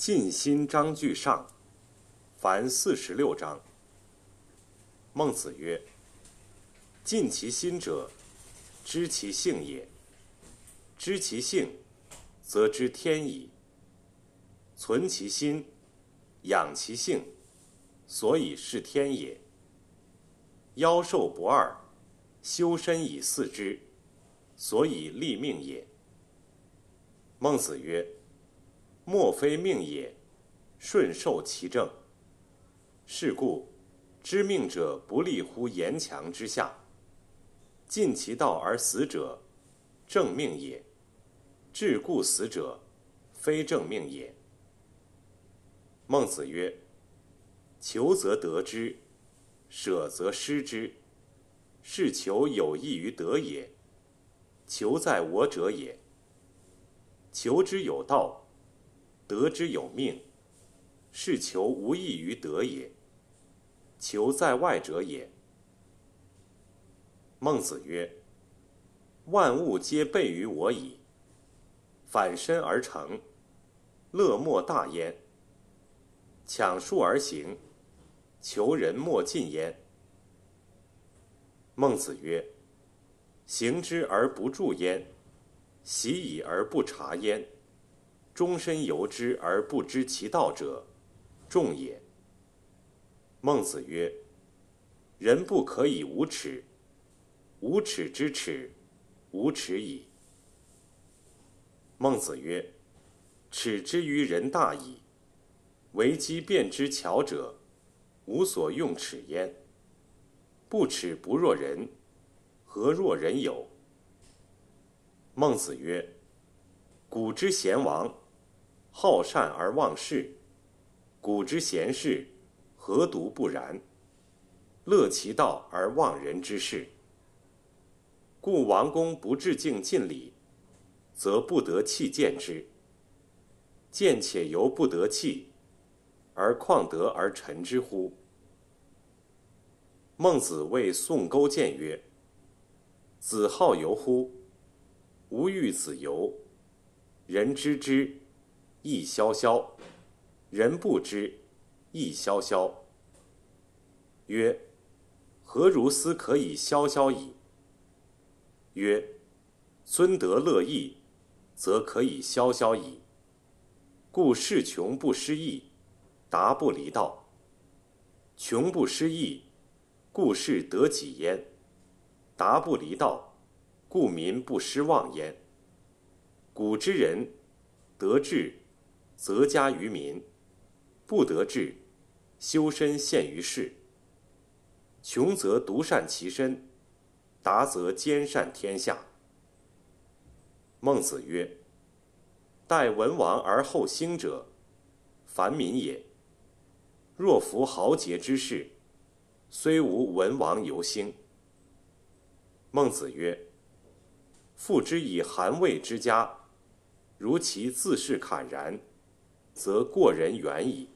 尽心章句上，凡四十六章。孟子曰：“尽其心者，知其性也。知其性，则知天矣。存其心，养其性，所以事天也。夭寿不二，修身以四之，所以立命也。”孟子曰。莫非命也，顺受其正。是故，知命者不立乎言强之下。尽其道而死者，正命也；至故死者，非正命也。孟子曰：“求则得之，舍则失之。是求有益于得也。求在我者也。求之有道。”得之有命，是求无益于得也。求在外者也。孟子曰：“万物皆备于我矣。反身而成，乐莫大焉。抢数而行，求人莫近焉。”孟子曰：“行之而不助焉，习以而不察焉。”终身由之而不知其道者，众也。孟子曰：“人不可以无耻，无耻之耻，无耻矣。”孟子曰：“耻之于人大矣，为机变之巧者，无所用耻焉。不耻不若人，何若人有？”孟子曰：“古之贤王。”好善而忘事，古之贤士，何独不然？乐其道而忘人之事。故王公不致敬尽礼，则不得弃见之。见且犹不得弃，而况得而臣之乎？孟子谓宋勾践曰：“子好游乎？吾欲子游，人知之。”亦萧萧，人不知，亦萧萧。曰：何如斯可以萧萧矣？曰：尊德乐义，则可以萧萧矣。故事穷不失义，达不离道；穷不失义，故事得己焉；达不离道，故民不失望焉。古之人，得志。则加于民，不得志，修身陷于世。穷则独善其身，达则兼善天下。孟子曰：“待文王而后兴者，凡民也。若夫豪杰之士，虽无文王犹兴。”孟子曰：“父之以韩魏之家，如其自是侃然。”则过人远矣。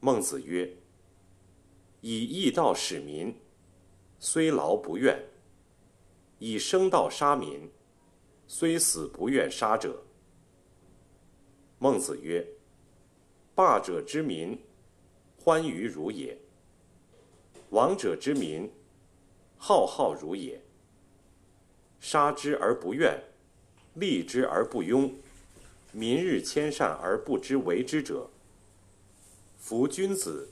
孟子曰：“以义道使民，虽劳不怨；以生道杀民，虽死不愿杀者。”孟子曰：“霸者之民，欢于如也；王者之民，浩浩如也。杀之而不怨，利之而不庸。”民日迁善而不知为之者，夫君子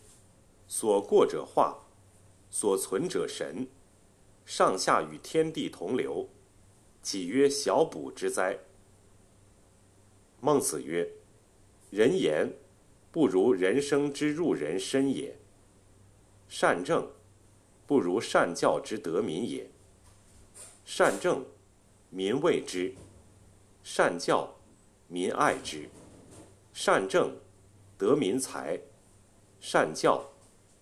所过者化，所存者神，上下与天地同流，岂曰小补之哉？孟子曰：“人言不如人生之入人身也；善政不如善教之得民也。善政，民畏之；善教。”民爱之，善政得民财，善教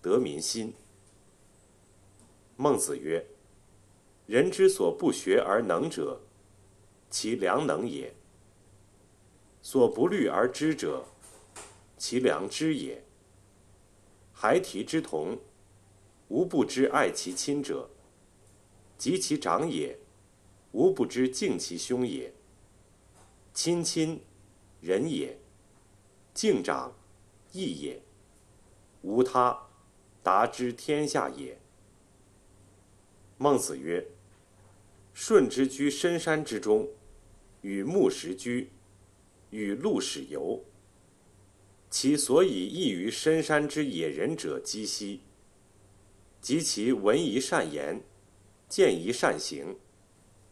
得民心。孟子曰：“人之所不学而能者，其良能也；所不虑而知者，其良知也。孩提之童，无不知爱其亲者；及其长也，无不知敬其兄也。”亲亲，仁也；敬长，义也。无他，达之天下也。孟子曰：“舜之居深山之中，与木石居，与鹿始游。其所以异于深山之野人者，几兮？及其闻一善言，见一善行，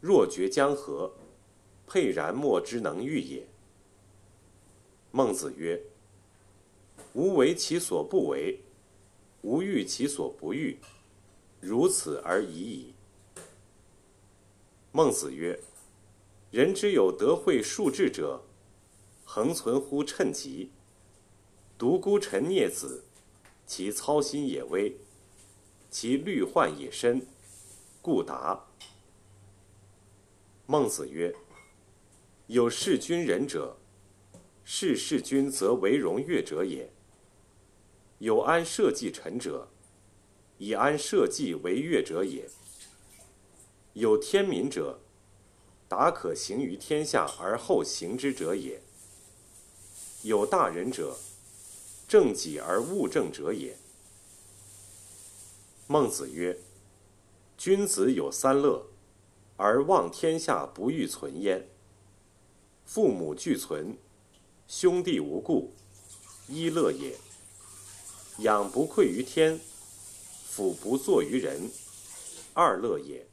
若决江河，沛然莫之能御也。”孟子曰：“吾为其所不为，吾欲其所不欲，如此而已矣。”孟子曰：“人之有德慧术智者，恒存乎称极。独孤臣孽子，其操心也微，其虑患也深，故达。”孟子曰：“有事君仁者。”事事君则为荣悦者也。有安社稷臣者，以安社稷为悦者也。有天民者，达可行于天下而后行之者也。有大人者，正己而务正者也。孟子曰：“君子有三乐，而望天下不欲存焉。父母俱存。”兄弟无故，一乐也；养不愧于天，俯不作于人，二乐也；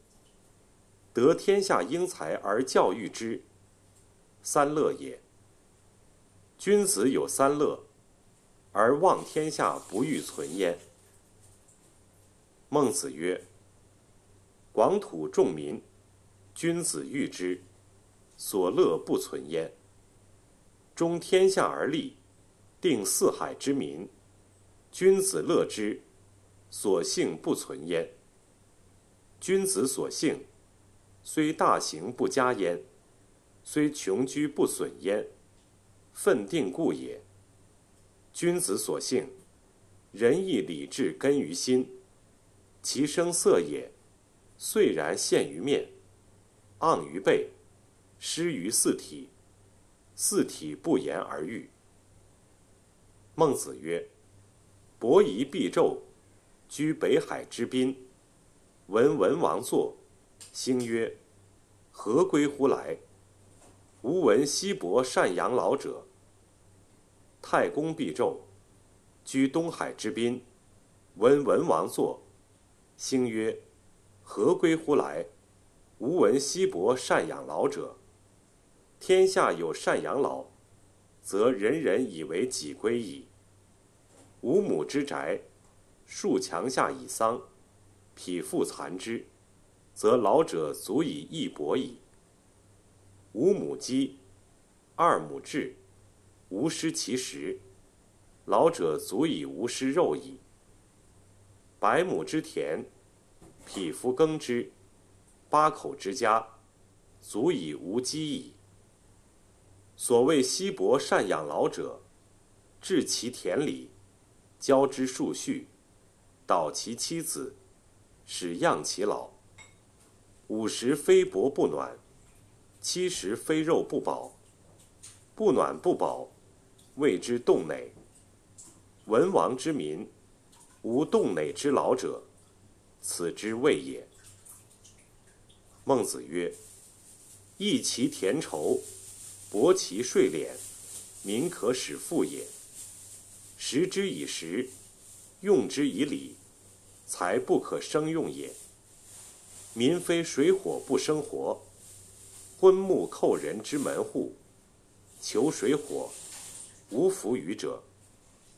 得天下英才而教育之，三乐也。君子有三乐，而望天下不欲存焉。孟子曰：“广土众民，君子欲之，所乐不存焉。”中天下而立，定四海之民，君子乐之，所幸不存焉。君子所幸，虽大行不加焉，虽穷居不损焉，奋定故也。君子所幸，仁义礼智根于心，其声色也，遂然现于面，盎于背，失于四体。四体不言而喻。孟子曰：“伯夷必纣，居北海之滨，闻文王作，兴曰：‘何归乎来？’吾闻西伯善养老者。太公必纣，居东海之滨，闻文王作，兴曰：‘何归乎来？吾闻西伯善养老者。’”天下有善养老，则人人以为己归矣。五亩之宅，树墙下以桑，匹夫残之，则老者足以义薄矣。五亩鸡，二亩雉，无失其食，老者足以无失肉矣。百亩之田，匹夫耕之，八口之家，足以无饥矣。所谓西伯善养老者，治其田里，教之数序，导其妻子，使养其老。五十非帛不暖，七十非肉不饱，不暖不饱，谓之冻馁。文王之民，无冻馁之老者，此之谓也。孟子曰：“益其田畴。”薄其税敛，民可使富也。食之以时，用之以礼，财不可生用也。民非水火不生活，昏木寇人之门户，求水火，无弗与者，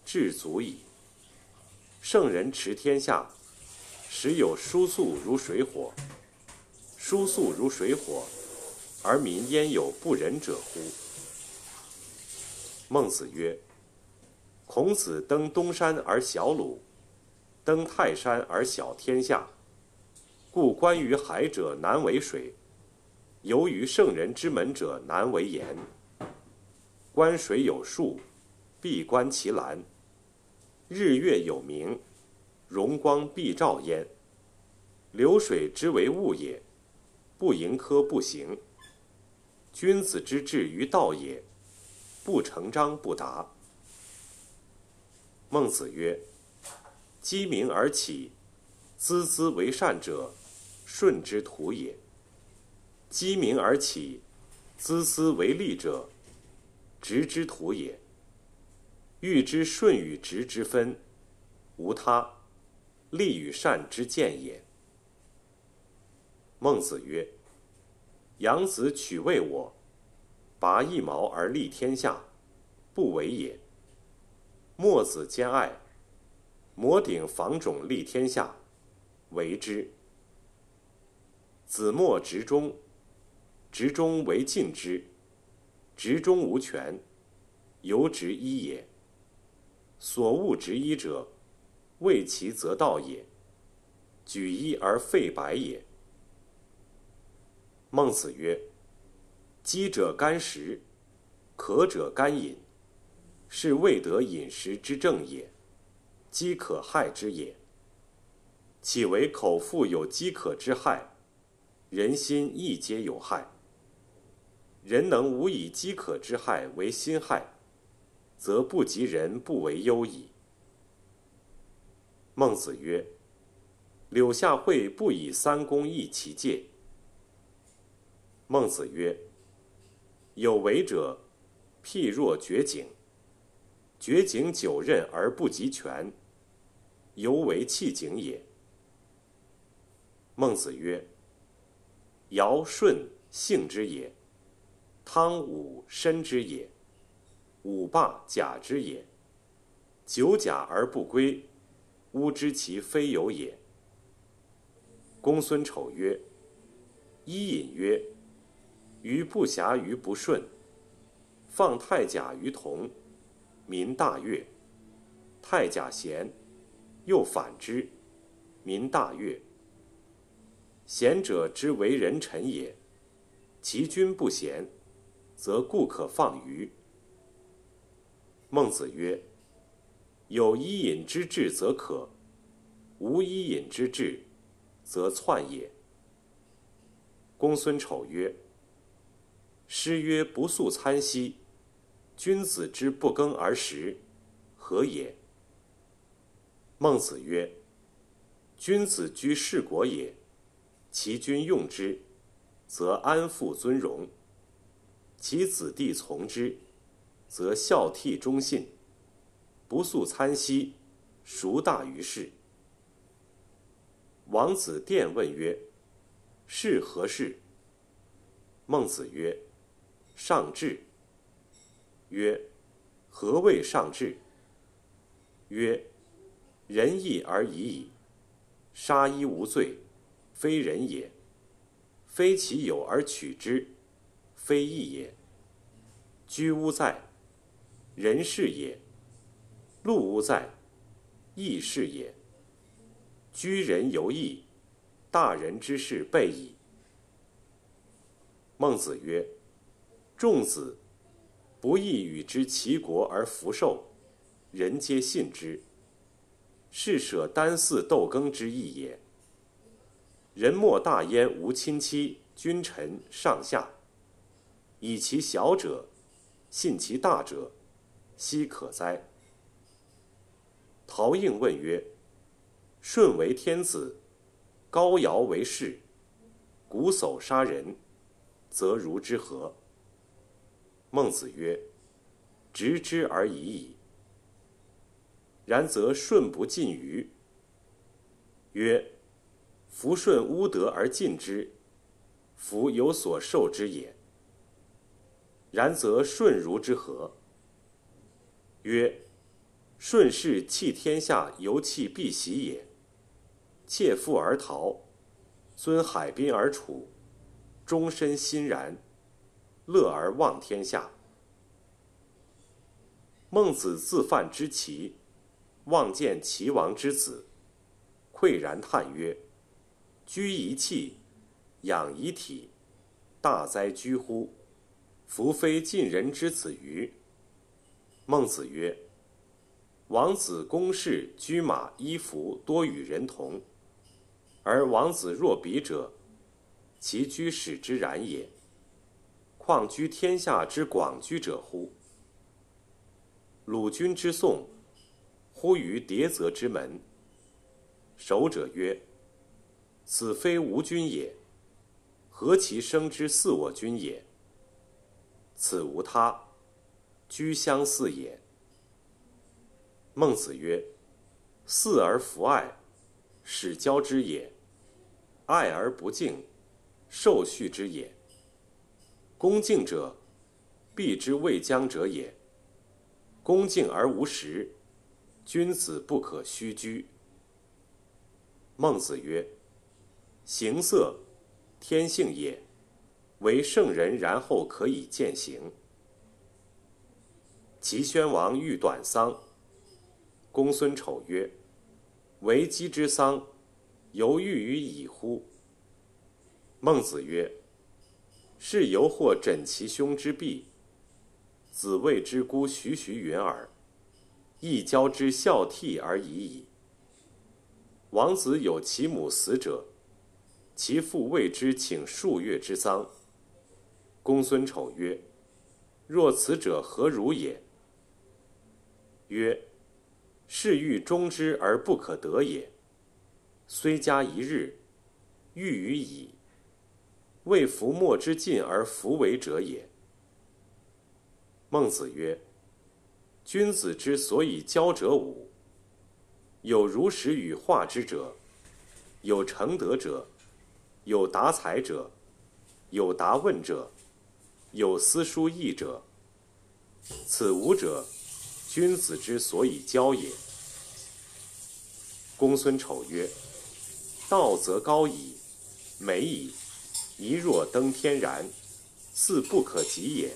至足矣。圣人持天下，时有疏素如水火，疏素如水火。而民焉有不仁者乎？孟子曰：“孔子登东山而小鲁，登泰山而小天下。故观于海者难为水，游于圣人之门者难为言。观水有数，必观其澜；日月有明，荣光必照焉。流水之为物也，不盈科不行。”君子之志于道也，不成章不达。孟子曰：“鸡鸣而起，孜孜为善者，顺之徒也；鸡鸣而起，孜孜为利者，直之徒也。欲知顺与直之分，无他，利与善之见也。”孟子曰：“养子取谓我，拔一毛而利天下，不为也。”墨子兼爱，摩顶房种立天下，为之。子墨执中，执中为尽之，执中无权，犹执一也。所恶执一者，为其则道也。举一而废百也。孟子曰：“饥者甘食，渴者甘饮。”是未得饮食之正也，饥可害之也。岂为口腹有饥渴之害？人心亦皆有害。人能无以饥渴之害为心害，则不及人不为忧矣。孟子曰：“柳下惠不以三公议其戒。”孟子曰：“有为者，譬若掘井。”掘井九仞而不及泉，犹为弃井也。孟子曰：“尧舜性之也，汤武身之也，武霸甲之也。九甲而不归，吾知其非有也。”公孙丑曰：“伊尹曰：‘于不暇于不顺，放太甲于同。’”民大悦，太甲贤，又反之，民大悦。贤者之为人臣也，其君不贤，则故可放于。孟子曰：“有伊尹之志则可，无伊尹之志，则篡也。”公孙丑曰：“诗曰：‘不素餐兮。’”君子之不耕而食，何也？孟子曰：“君子居士国也，其君用之，则安富尊荣；其子弟从之，则孝悌忠信。不素餐兮，孰大于是？”王子殿问曰：“是何事？”孟子曰：“上智。”曰：何谓上智？曰：仁义而已矣。杀一无罪，非仁也；非其有而取之，非义也。居屋在，仁是也；路屋在，义是也。居人犹义，大人之事备矣。孟子曰：仲子。不义与之齐国而福寿，人皆信之。是舍丹祀斗耕之义也。人莫大焉，无亲戚、君臣、上下，以其小者，信其大者，奚可哉？陶应问曰：“舜为天子，高尧为士，瞽叟杀人，则如之何？”孟子曰：“执之而已矣。然则顺不尽于。”曰：“夫顺乌德而尽之，夫有所受之也。然则顺如之何？”曰：“顺势弃天下，犹弃必喜也。窃富而逃，尊海滨而处，终身欣然。”乐而忘天下。孟子自犯之齐，望见齐王之子，喟然叹曰：“居一气，养一体，大哉居乎！夫非近人之子于？”孟子曰：“王子公事居马衣服多与人同，而王子若比者，其居使之然也。”况居天下之广居者乎？鲁君之宋，乎于叠泽之门。守者曰：“此非吾君也。何其生之似我君也？此无他，居相似也。”孟子曰：“似而弗爱，使交之也；爱而不敬，受序之也。恭敬者，必之未将者也。恭敬而无实，君子不可虚居。”孟子曰：“形色，天性也。为圣人，然后可以见行。”齐宣王欲短丧，公孙丑曰：“为姬之丧，犹豫于已乎？”孟子曰：“是犹或枕其兄之臂，子谓之孤徐徐云耳，亦交之孝悌而已矣。”王子有其母死者，其父谓之请数月之丧。公孙丑曰：“若此者何如也？”曰：“是欲终之而不可得也。虽加一日，欲于矣。未夫莫之尽而弗为者也。”孟子曰：“君子之所以交者五。有如实与化之者，有成德者，有达才者，有答问者，有思书义者。此五者。”君子之所以交也。公孙丑曰：“道则高矣，美矣，一若登天然，似不可及也。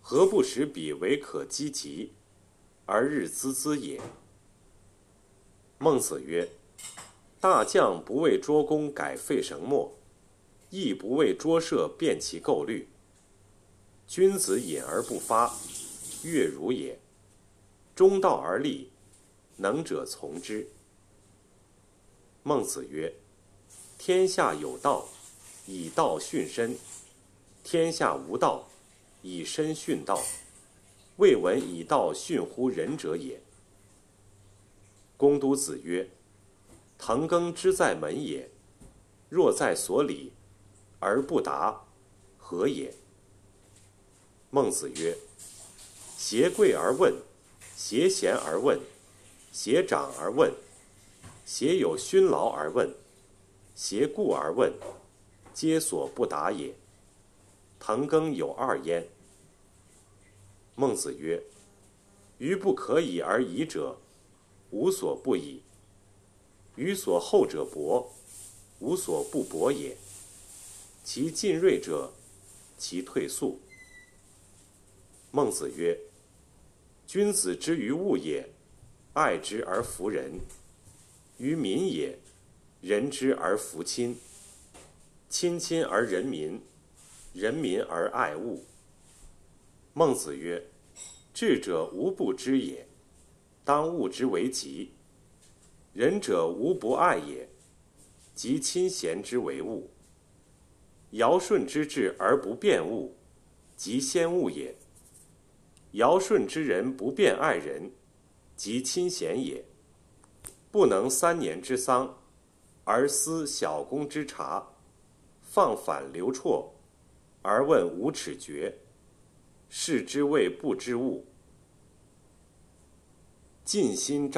何不使彼为可积极，而日孜孜也？”孟子曰：“大将不为捉弓改废绳墨，亦不为捉射变其构律。君子隐而不发，悦如也。”中道而立，能者从之。孟子曰：“天下有道，以道训身；天下无道，以身训道。未闻以道训乎仁者也。”公都子曰：“滕耕之在门也，若在所里，而不达，何也？”孟子曰：“挟贵而问。”挟贤而问，挟长而问，挟有勋劳而问，挟故而问，皆所不达也。滕耕有二焉。孟子曰：“于不可以而已者，无所不以；予所厚者薄，无所不薄也。其进锐者，其退速。”孟子曰。君子之于物也，爱之而弗仁；于民也，仁之而弗亲。亲亲而人民，人民而爱物。孟子曰：“智者无不知也，当务之为吉；仁者无不爱也，即亲贤之为物。尧舜之治而不变物，即先物也。”尧舜之人不变爱人，即亲贤也。不能三年之丧，而思小公之察，放反流辍，而问无耻绝，是之谓不知物。尽心。